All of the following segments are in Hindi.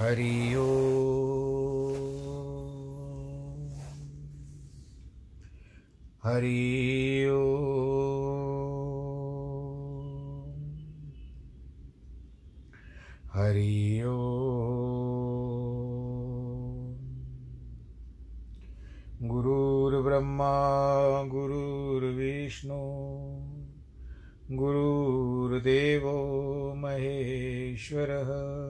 हरि हरि हरि ओ गुरुर्ब्रह्मा गुरुर्विष्णु गुरुर्देवो महेश्वरः।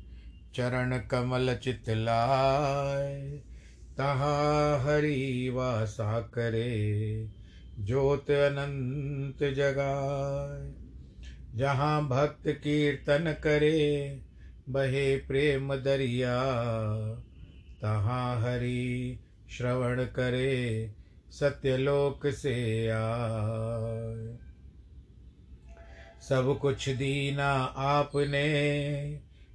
चरण कमल चितलाय तहाँ हरि वासा करे, ज्योत अनंत जगाए जहाँ भक्त कीर्तन करे, बहे प्रेम दरिया, तहाँ हरि श्रवण करे, सत्यलोक से आए सब कुछ दीना आपने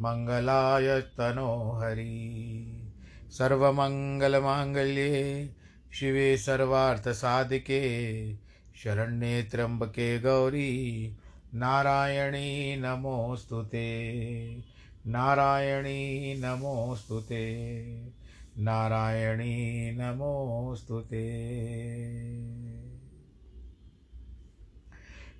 मङ्गलाय तनोहरि सर्वमङ्गलमाङ्गल्ये शिवे सर्वार्थसाधिके शरण्ये त्र्यम्बके गौरी। नारायणी नमोऽस्तु ते। नारायणी नमोऽस्तु ते। नारायणी नमोऽस्तु ते।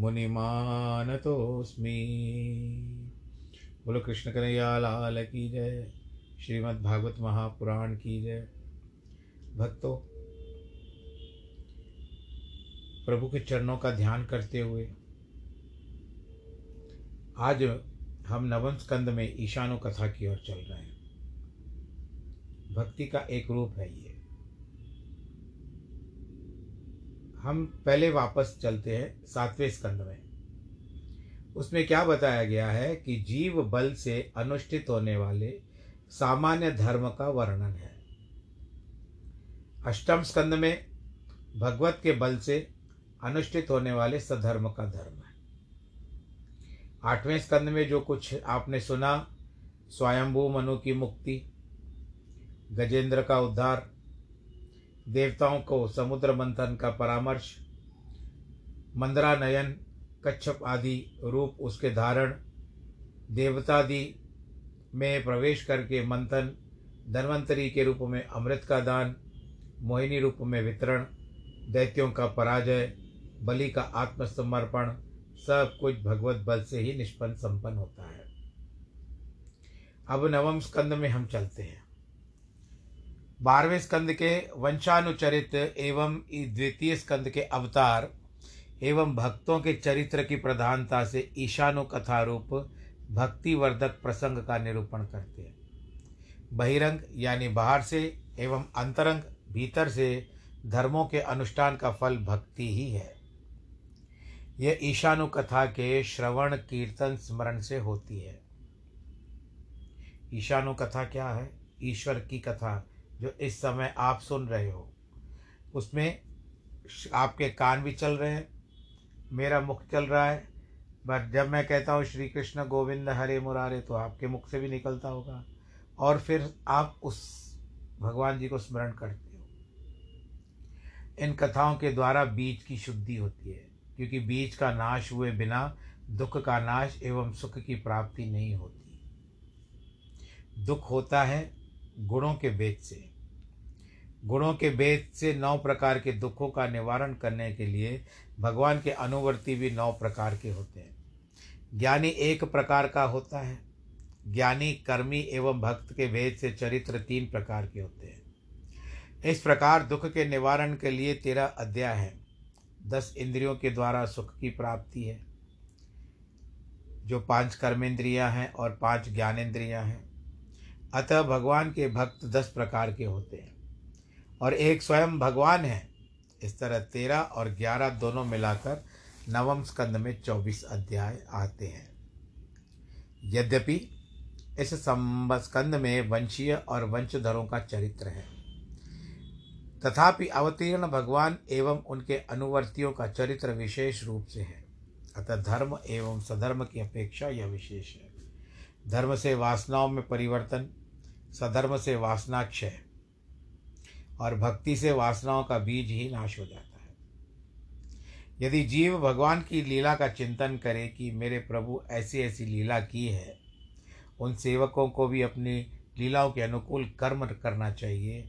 मुनिमानतोऽस्मि। बोलो कृष्ण कन्हैया, लाल की जय। श्रीमद् भागवत महापुराण की जय। भक्तों, प्रभु के चरणों का ध्यान करते हुए आज हम नवम स्कंद में ईशानु कथा की ओर चल रहे हैं। भक्ति का एक रूप है ये। हम पहले वापस चलते हैं सातवें स्कंद में। उसमें क्या बताया गया है कि जीव बल से अनुष्ठित होने वाले सामान्य धर्म का वर्णन है। अष्टम स्कंद में भगवत के बल से अनुष्ठित होने वाले सधर्म का धर्म है। आठवें स्कंद में जो कुछ आपने सुना, स्वयंभू मनु की मुक्ति, गजेंद्र का उद्धार देवताओं को समुद्र मंथन का परामर्श मंदरा नयन कच्छप आदि रूप उसके धारण, देवतादि में प्रवेश करके मंथन, धन्वंतरी के रूप में अमृत का दान, मोहिनी रूप में वितरण, दैत्यों का पराजय, बलि का आत्मसमर्पण, सब कुछ भगवत बल से ही निष्पन्न संपन्न होता है। अब नवम स्कंद में हम चलते हैं। बारहवें स्कंद के वंशानुचरित एवं द्वितीय स्कंद के अवतार एवं भक्तों के चरित्र की प्रधानता से ईशानु कथा रूप भक्तिवर्धक प्रसंग का निरूपण करते हैं। बहिरंग यानी बाहर से एवं अंतरंग भीतर से धर्मों के अनुष्ठान का फल भक्ति ही है। यह ईशानु कथा के श्रवण, कीर्तन, स्मरण से होती है। ईशानु कथा क्या है? ईश्वर की कथा। जो इस समय आप सुन रहे हो, उसमें आपके कान भी चल रहे हैं, मेरा मुख चल रहा है, बट जब मैं कहता हूँ श्री कृष्ण गोविंद हरे मुरारे तो आपके मुख से भी निकलता होगा। और फिर आप उस भगवान जी को स्मरण करते हो। इन कथाओं के द्वारा बीज की शुद्धि होती है, क्योंकि बीज का नाश हुए बिना दुख का नाश एवं सुख की प्राप्ति नहीं होती। दुख होता है गुणों के बेच से। गुणों के भेद से नौ प्रकार के दुखों का निवारण करने के लिए भगवान के अनुवर्ती भी नौ प्रकार के होते हैं। ज्ञानी एक प्रकार का होता है। ज्ञानी, कर्मी एवं भक्त के भेद से चरित्र तीन प्रकार के होते हैं। इस प्रकार दुख के निवारण के लिए तेरह अध्याय है। दस इंद्रियों के द्वारा सुख की प्राप्ति है, जो पाँच कर्मेंद्रियाँ हैं और पाँच ज्ञानेन्द्रियाँ हैं। अतः भगवान के भक्त दस प्रकार के होते हैं। और एक स्वयं भगवान है। इस तरह तेरह और ग्यारह दोनों मिलाकर नवम स्कंद में चौबीस अध्याय आते हैं। यद्यपि इस स्कंद में वंशीय और वंशधरों का चरित्र है, तथापि अवतीर्ण भगवान एवं उनके अनुवर्तियों का चरित्र विशेष रूप से है। अतः धर्म एवं सधर्म की अपेक्षा यह विशेष है। धर्म से वासनाओं में परिवर्तन, सधर्म से वासनाक्षय और भक्ति से वासनाओं का बीज ही नाश हो जाता है। यदि जीव भगवान की लीला का चिंतन करे कि मेरे प्रभु ऐसी ऐसी लीला की है, उन सेवकों को भी अपनी लीलाओं के अनुकूल कर्म करना चाहिए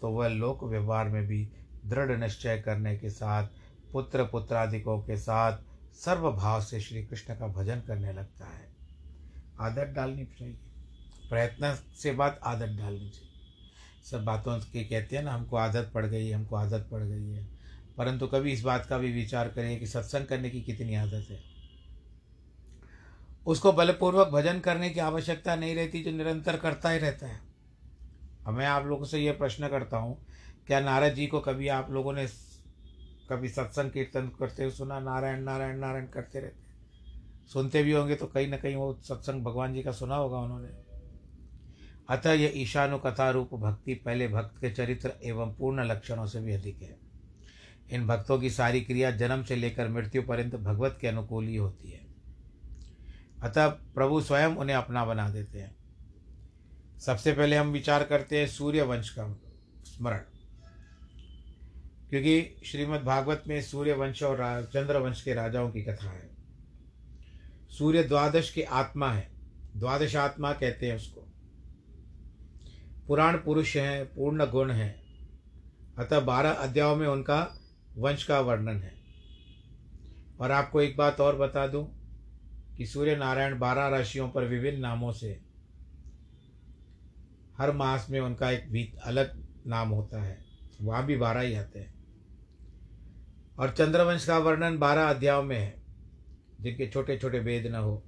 तो वह लोक व्यवहार में भी दृढ़ निश्चय करने के साथ, पुत्र पुत्रादिकों के साथ सर्वभाव से श्री कृष्ण का भजन करने लगता है। आदत डालनी चाहिए। प्रयत्न से बात आदत डालनी चाहिए। सब बातों के कहते हैं ना, हमको आदत पड़ गई हमको आदत पड़ गई है। परंतु कभी इस बात का भी विचार करिए कि सत्संग करने की कितनी आदत है। उसको बलपूर्वक भजन करने की आवश्यकता नहीं रहती, जो निरंतर करता ही रहता है। अब मैं आप लोगों से ये प्रश्न करता हूँ, क्या नारद जी को कभी आप लोगों ने कभी सत्संग कीर्तन करते हुए सुना, नारायण नारायण नारायण करते रहते सुनते भी होंगे तो कहीं ना कहीं वो सत्संग भगवान जी का सुना होगा उन्होंने। अतः यह ईशानुकथा रूप भक्ति पहले भक्त के चरित्र एवं पूर्ण लक्षणों से भी अधिक है। इन भक्तों की सारी क्रिया जन्म से लेकर मृत्यु पर्यंत भगवत के अनुकूल ही होती है। अतः प्रभु स्वयं उन्हें अपना बना देते हैं। सबसे पहले हम विचार करते हैं सूर्य वंश का स्मरण। क्योंकि श्रीमद् भागवत में सूर्य वंश और चंद्र वंश के राजाओं की कथा है। सूर्य द्वादश की आत्मा है। द्वादश आत्मा कहते हैं उसको। पुराण पुरुष हैं, पूर्ण गुण हैं। अतः बारह अध्यायों में उनका वंश का वर्णन है। और आपको एक बात और बता दूँ कि सूर्य नारायण बारह राशियों पर विभिन्न नामों से हर मास में उनका एक भी अलग नाम होता है। वहाँ भी बारह ही आते हैं। और चंद्रवंश का वर्णन बारह अध्यायों में है, जिनके छोटे छोटे वेद न हो।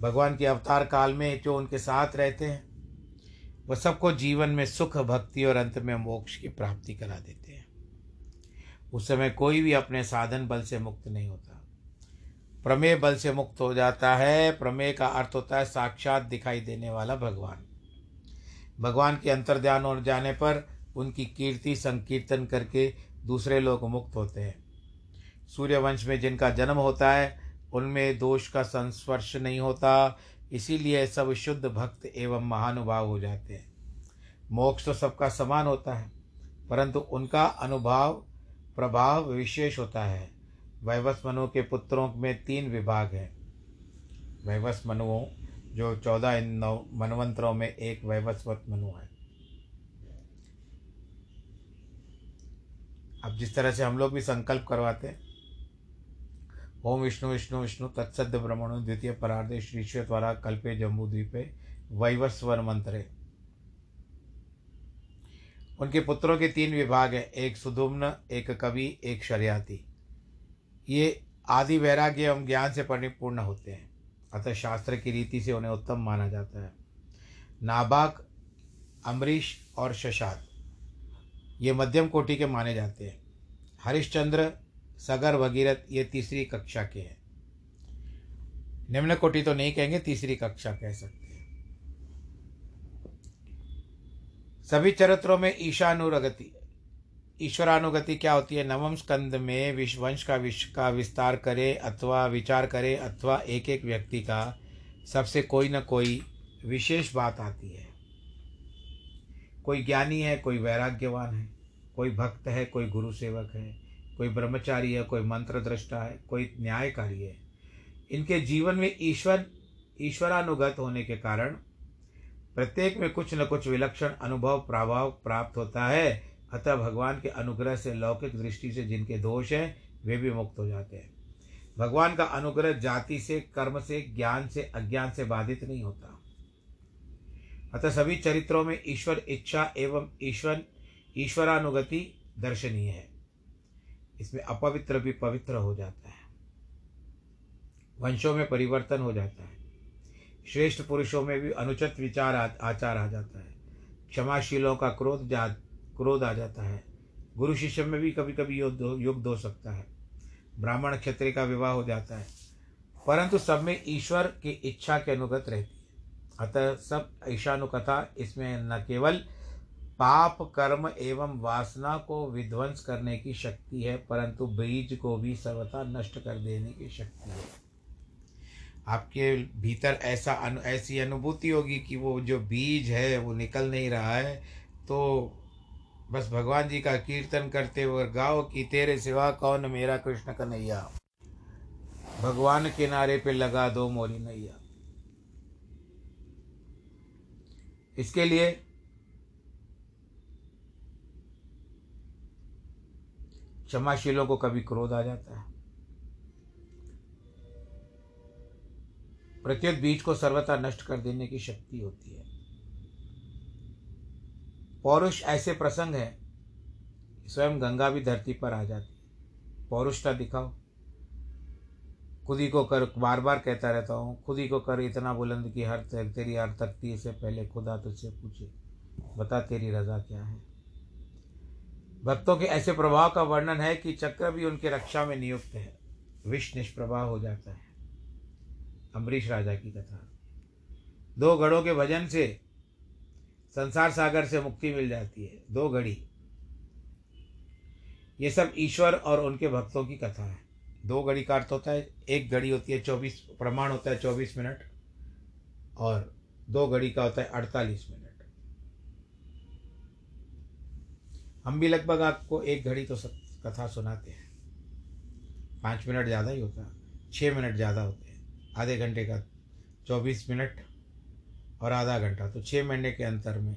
भगवान के अवतार काल में जो उनके साथ रहते हैं वह सबको जीवन में सुख, भक्ति और अंत में मोक्ष की प्राप्ति करा देते हैं। उस समय कोई भी अपने साधन बल से मुक्त नहीं होता। प्रमेय बल से मुक्त हो जाता है। प्रमेय का अर्थ होता है साक्षात दिखाई देने वाला भगवान। भगवान के अंतर्ध्यान हो जाने पर उनकी कीर्ति, संकीर्तन करके दूसरे लोग मुक्त होते हैं। सूर्यवंश में जिनका जन्म होता है, उनमें दोष का संस्पर्श नहीं होता। इसीलिए सब शुद्ध भक्त एवं महानुभाव हो जाते हैं। मोक्ष तो सबका समान होता है, परंतु उनका अनुभाव, प्रभाव विशेष होता है। वैवस मनु के पुत्रों में तीन विभाग हैं। वैवस मनुओं, जो चौदह इन नौ मनवंतरों में एक वैवस्वत मनु है। अब जिस तरह से हम लोग भी संकल्प करवाते हैं ओम विष्णु विष्णु विष्णु तत्सद ब्रह्मण, द्वितीय परार्धे श्रीश्वर द्वारा कल्पे जम्बू द्वीपे वैवस्वर मंत्रे। उनके पुत्रों के तीन विभाग हैं, एक सुधुम्न, एक कवि, एक शरियाती। ये आदि वैराग्य एवं ज्ञान से परिपूर्ण होते हैं, अतः शास्त्र की रीति से उन्हें उत्तम माना जाता है। नाबाक अम्बरीश और शशाद, ये मध्यम कोटि के माने जाते हैं। हरिश्चंद्र सगर भगीरथ, ये तीसरी कक्षा के हैं। निम्न कोटि तो नहीं कहेंगे, तीसरी कक्षा कह सकते हैं। सभी चरित्रों में ईशानुरगति, ईश्वरानुगति क्या होती है? नवम स्कंद में विश्व वंश का विश्व का विस्तार करे, अथवा विचार करे, अथवा एक एक व्यक्ति का सबसे कोई न कोई विशेष बात आती है। कोई ज्ञानी है, कोई वैराग्यवान है, कोई भक्त है, कोई गुरु सेवक है कोई ब्रह्मचारी है, कोई मंत्र दृष्टा है, कोई न्यायकारी है। इनके जीवन में ईश्वर, ईश्वरानुगत होने के कारण प्रत्येक में कुछ न कुछ विलक्षण अनुभव, प्रभाव प्राप्त होता है। अतः भगवान के अनुग्रह से, लौकिक दृष्टि से जिनके दोष हैं, वे भी मुक्त हो जाते हैं। भगवान का अनुग्रह जाति से, कर्म से, ज्ञान से, अज्ञान से बाधित नहीं होता। अतः सभी चरित्रों में ईश्वर इच्छा एवं ईश्वर, ईश्वरानुगति दर्शनीय है। इसमें अपवित्र भी पवित्र हो जाता है। वंशों में परिवर्तन हो जाता है। श्रेष्ठ पुरुषों में भी अनुचित विचार आचार आ जाता है। क्षमाशीलों का क्रोध जा, क्रोध आ जाता है। गुरु शिष्य में भी कभी कभी युग हो सकता है। ब्राह्मण क्षत्रिय का विवाह हो जाता है। परंतु सब में ईश्वर की इच्छा के अनुगत रहती है। अतः सब ईशानुकथा इसमें न केवल पाप कर्म एवं वासना को विध्वंस करने की शक्ति है परंतु बीज को भी सर्वथा नष्ट कर देने की शक्ति है। आपके भीतर ऐसा अनु, ऐसी अनुभूति होगी कि वो जो बीज है वो निकल नहीं रहा है तो बस भगवान जी का कीर्तन करते हुए गाओ कि तेरे सिवा कौन मेरा कृष्ण कन्हैया? भगवान किनारे पे लगा दो मोरी नैया। इसके लिए क्षमाशीलों को कभी क्रोध आ जाता है। प्रत्युत बीज को सर्वथा नष्ट कर देने की शक्ति होती है। पौरुष ऐसे प्रसंग है, स्वयं गंगा भी धरती पर आ जाती है। पौरुषता दिखाओ। खुद ही को कर बार बार कहता रहता हूँ, खुद ही को कर इतना बुलंद कि हर तेरी हर तकती से पहले खुदा तुझसे पूछे, बता तेरी रजा क्या है? भक्तों के ऐसे प्रभाव का वर्णन है कि चक्र भी उनके रक्षा में नियुक्त है। विष निष्प्रभा हो जाता है। अम्बरीश राजा की कथा। दो घड़ों के भजन से संसार सागर से मुक्ति मिल जाती है। दो घड़ी ये सब ईश्वर और उनके भक्तों की कथा है। दो घड़ी का अर्थ होता है, एक घड़ी होती है चौबीस, प्रमाण होता है चौबीस मिनट और दो घड़ी का होता है अड़तालीस मिनट। हम भी लगभग आपको एक घड़ी तो सब कथा सुनाते हैं। पाँच मिनट ज़्यादा ही होता है छः मिनट ज़्यादा होते हैं, आधे घंटे का चौबीस मिनट और आधा घंटा तो छः महीने के अंतर में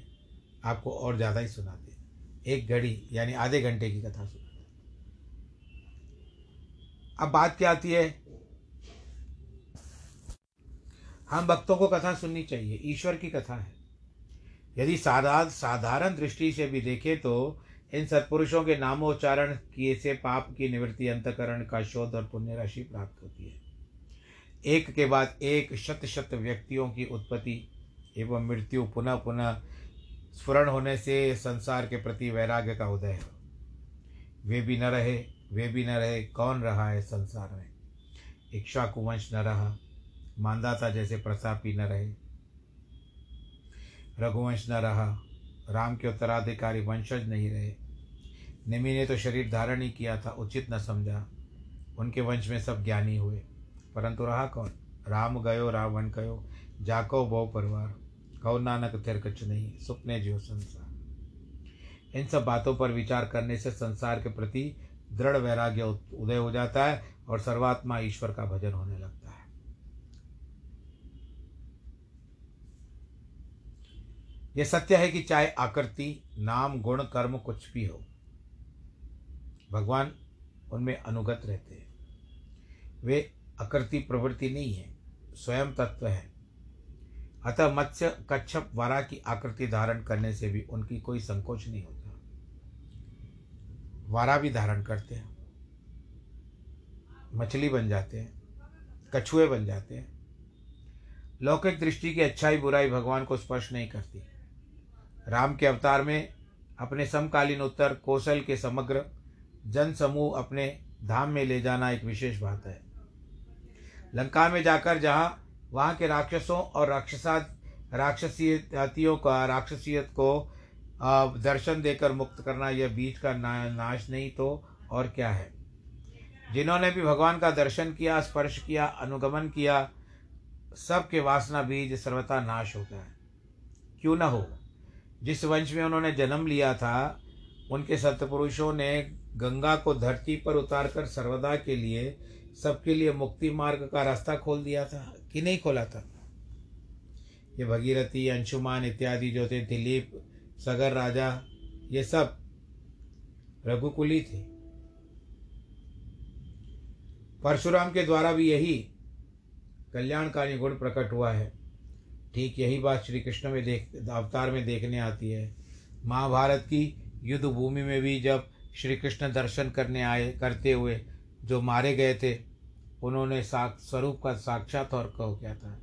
आपको और ज़्यादा ही सुनाते हैं। एक घड़ी यानी आधे घंटे की कथा सुनाते अब बात क्या आती है? हम भक्तों को कथा सुननी चाहिए, ईश्वर की कथा है। यदि साधा साधारण दृष्टि से भी देखें तो इन सत्पुरुषों के नामोच्चारण किए से पाप की निवृत्ति अंतकरण का शोध और पुण्य राशि प्राप्त होती है। एक के बाद एक शत शत व्यक्तियों की उत्पत्ति एवं मृत्यु पुनः पुनः स्फुरण होने से संसार के प्रति वैराग्य का उदय हो। वे भी न रहे, वे भी न रहे, कौन रहा है संसार में? इच्छा कुवंश न रहा, मानदाता जैसे प्रतापी न रहे। रघुवंश न रहा, राम के उत्तराधिकारी वंशज नहीं रहे। निमि ने तो शरीर धारण ही किया था, उचित न समझा। उनके वंश में सब ज्ञानी हुए। परंतु रहा कौन? राम गयो, रावण कयो जाको बहु परिवार। कहो, नानक कछ नहीं, सुपने जो संसार। इन सब बातों पर विचार करने से संसार के प्रति दृढ़ वैराग्य उदय हो जाता है और सर्वात्मा ईश्वर का भजन होने लगता है। यह सत्य है कि चाहे आकृति, नाम, गुण, कर्म कुछ भी हो भगवान उनमें अनुगत रहते हैं। वे आकृति प्रवृत्ति नहीं है, स्वयं तत्व है। अतः मत्स्य कच्छप वरा की आकृति धारण करने से भी उनकी कोई संकोच नहीं होता। वारा भी धारण करते हैं। मछली बन जाते हैं, कछुए बन जाते हैं। लौकिक दृष्टि की अच्छाई बुराई भगवान को स्पर्श नहीं करती। राम के अवतार में अपने समकालीन उत्तर कौशल के समग्र जन समूह अपने धाम में ले जाना एक विशेष बात है। लंका में जाकर जहाँ वहाँ के राक्षसों और राक्षसा राक्षसीयतियों का राक्षसीयत को दर्शन देकर मुक्त करना यह बीज का ना, नाश नहीं तो और क्या है। जिन्होंने भी भगवान का दर्शन किया स्पर्श किया अनुगमन किया सबके वासना बीज सर्वथा नाश होता है। क्यों न हो? जिस वंश में उन्होंने जन्म लिया था उनके सतपुरुषों ने गंगा को धरती पर उतारकर सर्वदा के लिए सबके लिए मुक्ति मार्ग का रास्ता खोल दिया था, कि नहीं खोला था? ये भगीरथी, अंशुमान इत्यादि जो थे, दिलीप, सगर राजा, ये सब रघुकुली थे। परशुराम के द्वारा भी यही कल्याणकारी गुण प्रकट हुआ है। ठीक यही बात श्री कृष्ण में देख, अवतार में देखने आती है। महाभारत की युद्ध भूमि में भी जब श्री कृष्ण दर्शन करने आए, करते हुए जो मारे गए थे, उन्होंने साक, स्वरूप का साक्षात और कहो क्या था?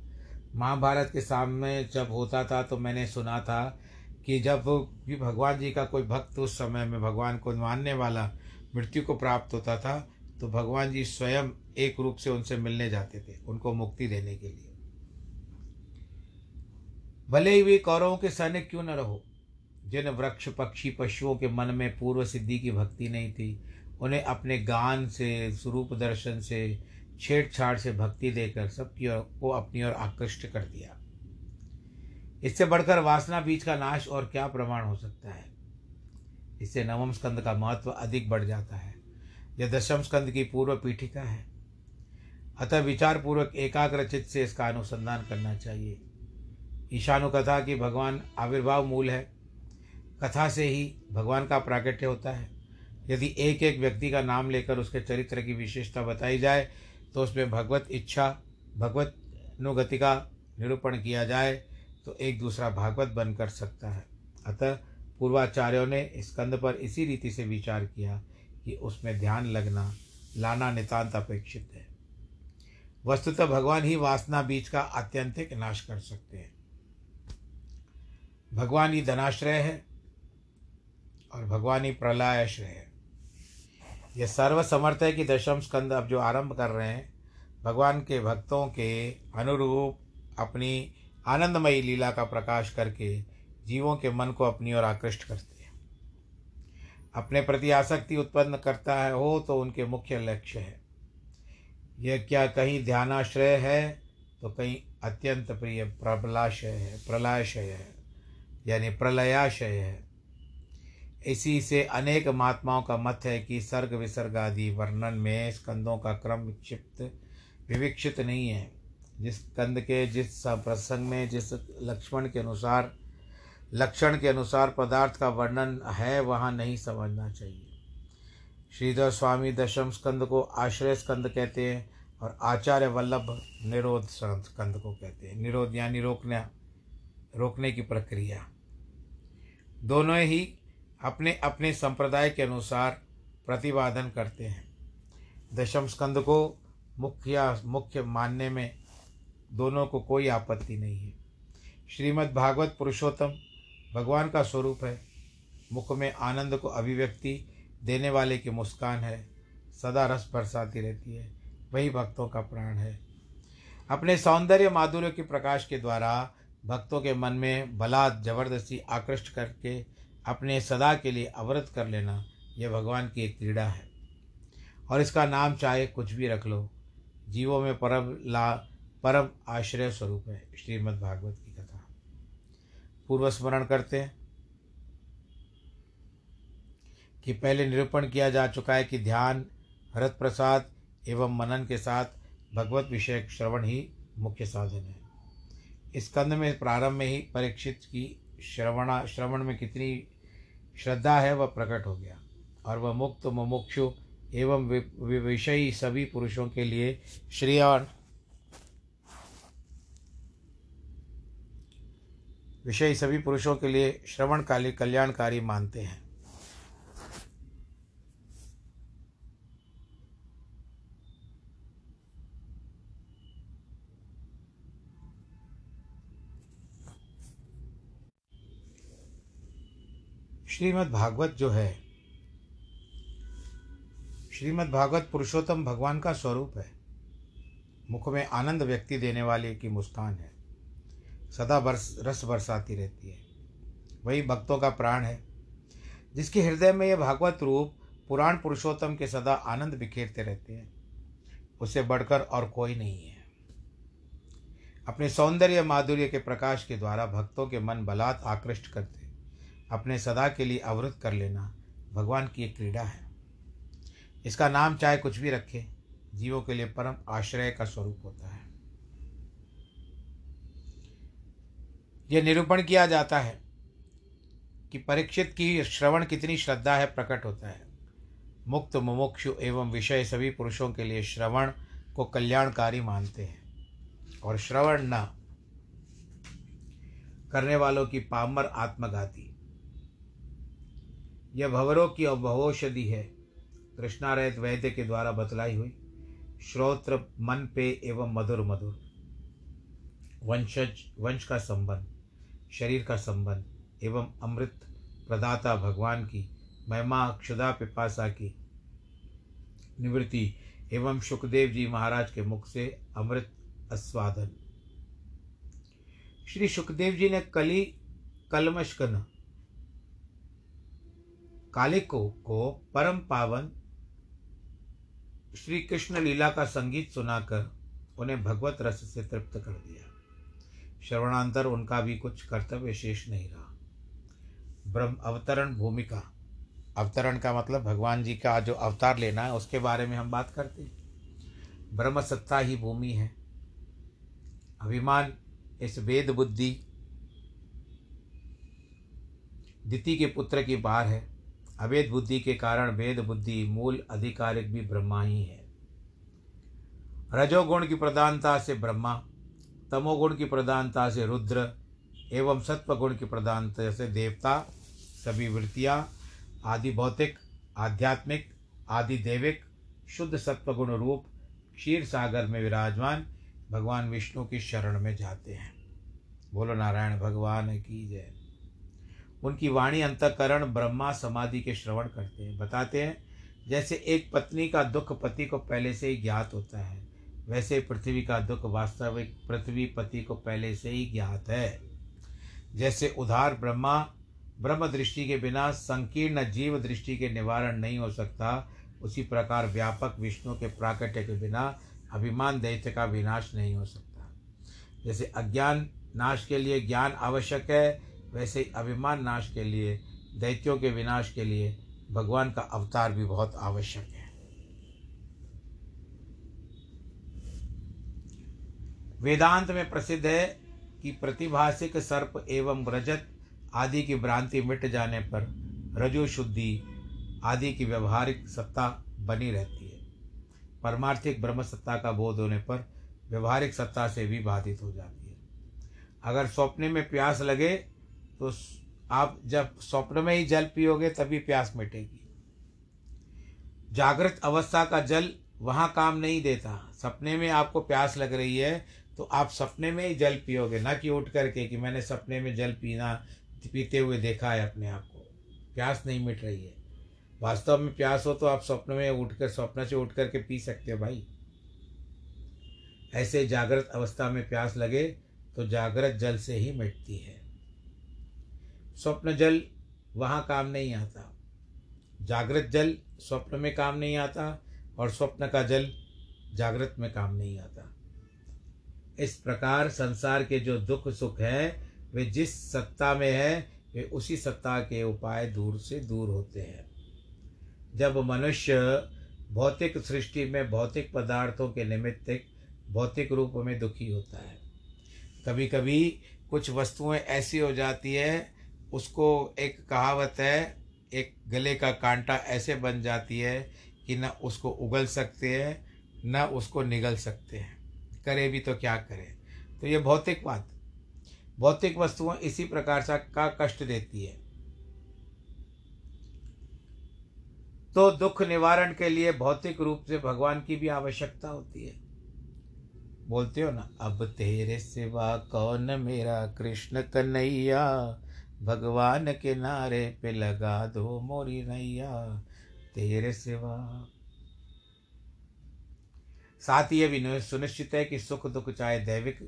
महाभारत के सामने जब होता था तो मैंने सुना था कि जब भी भगवान जी का कोई भक्त उस समय में भगवान को मानने वाला मृत्यु को प्राप्त होता था तो भगवान जी स्वयं एक रूप से उनसे मिलने जाते थे, उनको मुक्ति देने के लिए। भले ही वे कौरवों के सैनिक क्यों न रहो जिन वृक्ष पक्षी पशुओं के मन में पूर्व सिद्धि की भक्ति नहीं थी, उन्हें अपने गान से, स्वरूप दर्शन से, छेड़छाड़ से भक्ति देकर सबकी ओर को अपनी ओर आकृष्ट कर दिया। इससे बढ़कर वासना बीज का नाश और क्या प्रमाण हो सकता है? इससे नवम स्कंद का महत्व अधिक बढ़ जाता है। यह दशम स्कंद की पूर्व पीठिका है। अतः विचार पूर्वक एकाग्रचित से इसका अनुसंधान करना चाहिए। ईशानु कथा की भगवान आविर्भाव मूल है। कथा से ही भगवान का प्राकट्य होता है। यदि एक एक व्यक्ति का नाम लेकर उसके चरित्र की विशेषता बताई जाए तो उसमें भगवत इच्छा, भगवत अनुगति का निरूपण किया जाए तो एक दूसरा भागवत बन कर सकता है। अतः पूर्वाचार्यों ने स्कंद पर इसी रीति से विचार किया कि उसमें ध्यान लगना, लाना नितांत अपेक्षित है। वस्तुतः भगवान ही वासना बीज का आत्यंतिक नाश कर सकते हैं। भगवान ही धनाश्रय है और भगवान ही प्रलयाश्रय है। यह सर्वसमर्थ है कि दशम स्कंद अब जो आरंभ कर रहे हैं, भगवान के भक्तों के अनुरूप अपनी आनंदमयी लीला का प्रकाश करके जीवों के मन को अपनी ओर आकृष्ट करते हैं। अपने प्रति आसक्ति उत्पन्न करता है, हो तो उनके मुख्य लक्ष्य है। यह क्या कहीं ध्यानाश्रय है तो कहीं अत्यंत प्रिय प्रबलाशय है, प्रलयाशय है, यानी प्रलयाशय है। इसी से अनेक महात्माओं का मत है कि सर्ग विसर्ग आदि वर्णन में स्कंदों का क्रम विक्षिप्त, विविक्षित नहीं है। जिस कंद के, जिस प्रसंग में, जिस लक्ष्मण के अनुसार, लक्षण के अनुसार पदार्थ का वर्णन है, वहाँ नहीं समझना चाहिए। श्रीधर स्वामी दशम स्कंद को आश्रय स्कंद कहते हैं और आचार्य वल्लभ निरोध स्कंद को कहते हैं। निरोध यानी रोकना, रोकने की प्रक्रिया। दोनों ही अपने अपने संप्रदाय के अनुसार प्रतिपादन करते हैं। दशम स्कंद को मुख्य मुख्य मानने में दोनों को कोई आपत्ति नहीं है। श्रीमद् भागवत पुरुषोत्तम भगवान का स्वरूप है। मुख में आनंद को अभिव्यक्ति देने वाले की मुस्कान है। सदा रस बरसाती रहती है। वही भक्तों का प्राण है। अपने सौंदर्य माधुर्य के प्रकाश के द्वारा भक्तों के मन में बलात् ज़बरदस्ती आकृष्ट करके अपने सदा के लिए अवरत कर लेना यह भगवान की एक क्रीड़ा है। और इसका नाम चाहे कुछ भी रख लो, जीवों में परम ला, परम आश्रय स्वरूप है, श्रीमद् भागवत की कथा। पूर्व स्मरण करते हैं कि पहले निरूपण किया जा चुका है कि ध्यान हरत प्रसाद एवं मनन के साथ भगवत विषय श्रवण ही मुख्य साधन है। इस कंध में प्रारंभ में ही परीक्षित की श्रवणा, श्रवण में कितनी श्रद्धा है, वह प्रकट हो गया। और वह मुक्त मुमुक्षु एवं विषयी सभी पुरुषों के लिए श्रेयान विषयी सभी पुरुषों के लिए श्रवणकाली कल्याणकारी मानते हैं। श्रीमद् भागवत जो है श्रीमद् भागवत पुरुषोत्तम भगवान का स्वरूप है। मुख में आनंद व्यक्ति देने वाले की मुस्कान है। सदा बरस, रस बरसाती रहती है। वही भक्तों का प्राण है, जिसके हृदय में यह भागवत रूप पुराण पुरुषोत्तम के सदा आनंद बिखेरते रहते हैं। उसे बढ़कर और कोई नहीं है। अपने सौंदर्य माधुर्य के प्रकाश के द्वारा भक्तों के मन बलात् आकृष्ट करते अपने सदा के लिए अवरुद्ध कर लेना भगवान की एक क्रीड़ा है। इसका नाम चाहे कुछ भी रखे, जीवों के लिए परम आश्रय का स्वरूप होता है। यह निरूपण किया जाता है कि परीक्षित की श्रवण कितनी श्रद्धा है प्रकट होता है। मुक्त, मुमुक्षु एवं विषय सभी पुरुषों के लिए श्रवण को कल्याणकारी मानते हैं। और श्रवण न करने वालों की पामर आत्मघाती यह भवरों की भवौषधि है। कृष्णारहित वैद्य के द्वारा बतलाई हुई। श्रोत्र मन पे एवं मधुर मधुर। वंशज, वंश का संबंध, शरीर का संबंध एवं अमृत प्रदाता भगवान की महिमा क्षुदा पिपासा की निवृत्ति एवं सुखदेव जी महाराज के मुख से अमृत आस्वादन। श्री सुखदेव जी ने कली कलमश कलमशकन कालिको को परम पावन श्री कृष्ण लीला का संगीत सुनाकर उन्हें भगवत रस से तृप्त कर दिया। श्रवणांतर उनका भी कुछ कर्तव्य शेष नहीं रहा। ब्रह्म अवतरण भूमिका। अवतरण का मतलब भगवान जी का जो अवतार लेना है, उसके बारे में हम बात करते हैं। ब्रह्म सत्ता ही भूमि है। अभिमान, इस वेद बुद्धि, दिति के पुत्र की बार है। अवेद बुद्धि के कारण वेद बुद्धि मूल अधिकारिक भी ब्रह्मा ही है। रजोगुण की प्रधानता से ब्रह्मा, तमोगुण की प्रधानता से रुद्र, एवं सत्वगुण की प्रधानता से देवता, सभी वृत्तियाँ, आदि भौतिक, आध्यात्मिक, आदि देविक, शुद्ध सत्वगुण रूप, क्षीर सागर में विराजमान, भगवान विष्णु की शरण में जाते हैं। बोलो नारायण, भगवान की जय। उनकी वाणी, अंतकरण ब्रह्मा समाधि के श्रवण करते हैं। बताते हैं, जैसे एक पत्नी का दुख पति को पहले से ही ज्ञात होता है, वैसे पृथ्वी का दुख वास्तविक पृथ्वी पति को पहले से ही ज्ञात है। जैसे उधार ब्रह्मा, ब्रह्म दृष्टि के बिना संकीर्ण जीव दृष्टि के निवारण नहीं हो सकता, उसी प्रकार व्यापक विष्णु के प्राकट्य के बिना अभिमान दैत्य का विनाश नहीं हो सकता। जैसे अज्ञान, नाश के लिए ज्ञान आवश्यक है वैसे ही अभिमान नाश के लिए, दैत्यों के विनाश के लिए भगवान का अवतार भी बहुत आवश्यक है। वेदांत में प्रसिद्ध है कि प्रतिभाषिक सर्प एवं रजत आदि की भ्रांति मिट जाने पर रजो शुद्धि आदि की व्यवहारिक सत्ता बनी रहती है। परमार्थिक ब्रह्म सत्ता का बोध होने पर व्यवहारिक सत्ता से भी बाधित हो जाती है। अगर स्वप्न में प्यास लगे तो आप जब स्वप्न में ही जल पियोगे, तभी प्यास मिटेगी। जागृत अवस्था का जल वहाँ काम नहीं देता। सपने में आपको प्यास लग रही है तो आप सपने में ही जल पियोगे, ना कि उठ करके कि मैंने सपने में जल पीना, पीते हुए देखा है अपने आप को। प्यास नहीं मिट रही है। वास्तव में प्यास हो तो आप स्वप्न में उठ कर, स्वप्न से उठ करके पी सकते हो भाई। ऐसे जागृत अवस्था में प्यास लगे तो जागृत जल से ही मिटती है। स्वप्न जल, वहाँ काम नहीं आता। जागृत जल, स्वप्न में काम नहीं आता, और स्वप्न का जल, जागृत में काम नहीं आता। इस प्रकार संसार के जो दुख सुख हैं, वे जिस सत्ता में है, वे उसी सत्ता के उपाय दूर से दूर होते हैं। जब मनुष्य भौतिक सृष्टि में भौतिक पदार्थों के निमित्त भौतिक रूप में दुखी होता है कभी कभी कुछ वस्तुएँ ऐसी हो जाती है उसको एक कहावत है, एक गले का कांटा ऐसे बन जाती है कि न उसको उगल सकते हैं, न उसको निगल सकते हैं। करे भी तो क्या करें? तो ये भौतिक बात। भौतिक वस्तुएँ इसी प्रकार से का कष्ट देती है। तो दुख निवारण के लिए भौतिक रूप से भगवान की भी आवश्यकता होती है। बोलते हो ना, अब तेरे सिवा कौन मेरा कृष्ण कन्हैया? भगवान के नारे पे लगा दो मोरी नैया, तेरे सिवा। साथ ही भी सुनिश्चित है कि सुख दुख चाहे दैविक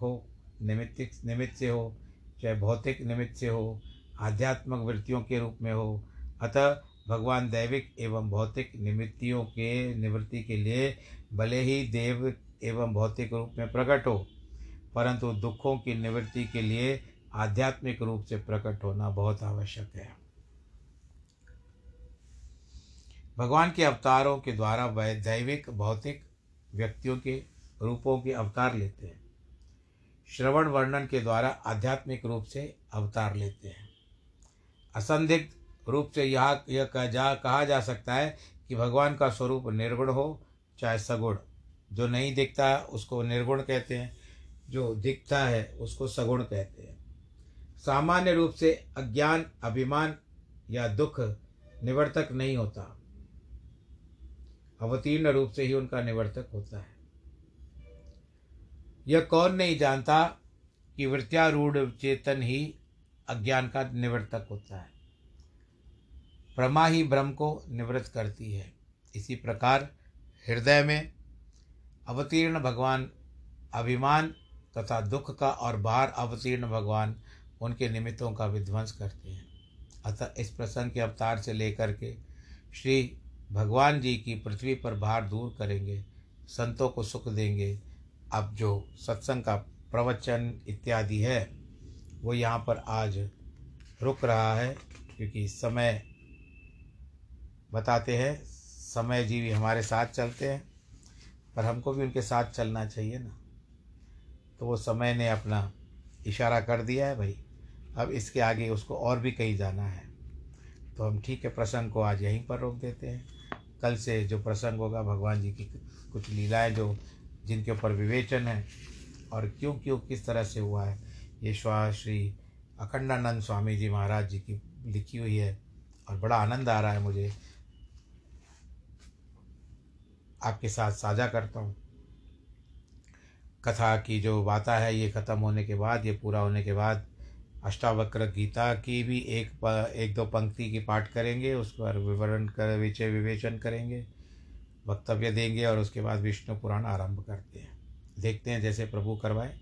हो, निमित्त निमित्त से हो, चाहे भौतिक निमित्त से हो, आध्यात्मिक वृत्तियों के रूप में हो। अतः भगवान दैविक एवं भौतिक निमित्तियों के निवृत्ति के लिए भले ही देव एवं भौतिक रूप में प्रकट हो, परंतु दुखों की निवृत्ति के लिए आध्यात्मिक रूप से प्रकट होना बहुत आवश्यक है। भगवान के अवतारों के द्वारा वह दैविक, भौतिक व्यक्तियों के रूपों के अवतार लेते हैं। श्रवण वर्णन के द्वारा आध्यात्मिक रूप से अवतार लेते हैं। असंदिग्ध रूप से यह यह कह जा, कहा जा सकता है कि भगवान का स्वरूप निर्गुण हो, चाहे सगुण। जो नहीं दिखता उसको निर्गुण कहते हैं, जो दिखता है उसको सगुण कहते हैं। सामान्य रूप से अज्ञान, अभिमान या दुख निवर्तक नहीं होता। अवतीर्ण रूप से ही उनका निवर्तक होता है। यह कौन नहीं जानता कि वृत्यारूढ़ चेतन ही अज्ञान का निवर्तक होता है। प्रमा ही ब्रह्म को निवृत्त करती है। इसी प्रकार हृदय में अवतीर्ण भगवान अभिमान तथा दुख का और बाहर अवतीर्ण भगवान उनके निमित्तों का विध्वंस करते हैं। अतः इस प्रसंग के अवतार से लेकर के श्री भगवान जी की पृथ्वी पर भार दूर करेंगे, संतों को सुख देंगे। अब जो सत्संग का प्रवचन इत्यादि है, वो यहाँ पर आज रुक रहा है, क्योंकि समय बताते हैं, समय जीवी हमारे साथ चलते हैं, पर हमको भी उनके साथ चलना चाहिए ना। तो वो समय ने अपना इशारा कर दिया है भाई। अब इसके आगे उसको और भी कहीं जाना है। तो हम ठीक है, प्रसंग को आज यहीं पर रोक देते हैं। कल से जो प्रसंग होगा, भगवान जी की कुछ लीलाएँ जो जिनके ऊपर विवेचन है और क्यों क्यों किस तरह से हुआ है, ये श्वा श्री अखंडानंद स्वामी जी महाराज जी की लिखी हुई है और बड़ा आनंद आ रहा है मुझे। आपके साथ साझा करता हूँ। कथा की जो बाता है, ये ख़त्म होने के बाद, ये पूरा होने के बाद अष्टावक्र गीता की भी एक एक दो पंक्ति की पाठ करेंगे, उस पर विवरण कर विचय विवेचन करेंगे, वक्तव्य देंगे और उसके बाद विष्णु पुराण आरंभ करते हैं। देखते हैं जैसे प्रभु करवाए,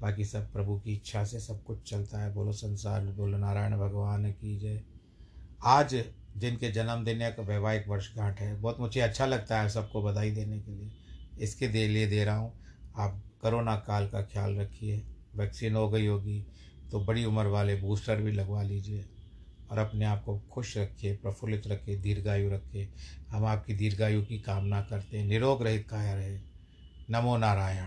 बाकी सब प्रभु की इच्छा से सब कुछ चलता है। बोलो संसार, बोलो नारायण भगवान की जय। आज जिनके जन्मदिन या वैवाहिक वर्षगांठ है, बहुत मुझे अच्छा लगता है सबको बधाई देने के लिए। इसके लिए दे रहा हूँ, आप कोरोना काल का ख्याल रखिए, वैक्सीन हो गई होगी तो बड़ी उम्र वाले बूस्टर भी लगवा लीजिए और अपने आप को खुश रखिए, प्रफुल्लित रखिए, दीर्घायु रखिए। हम आपकी दीर्घायु की कामना करते हैं। निरोग रहित काया रहे। नमो नारायण।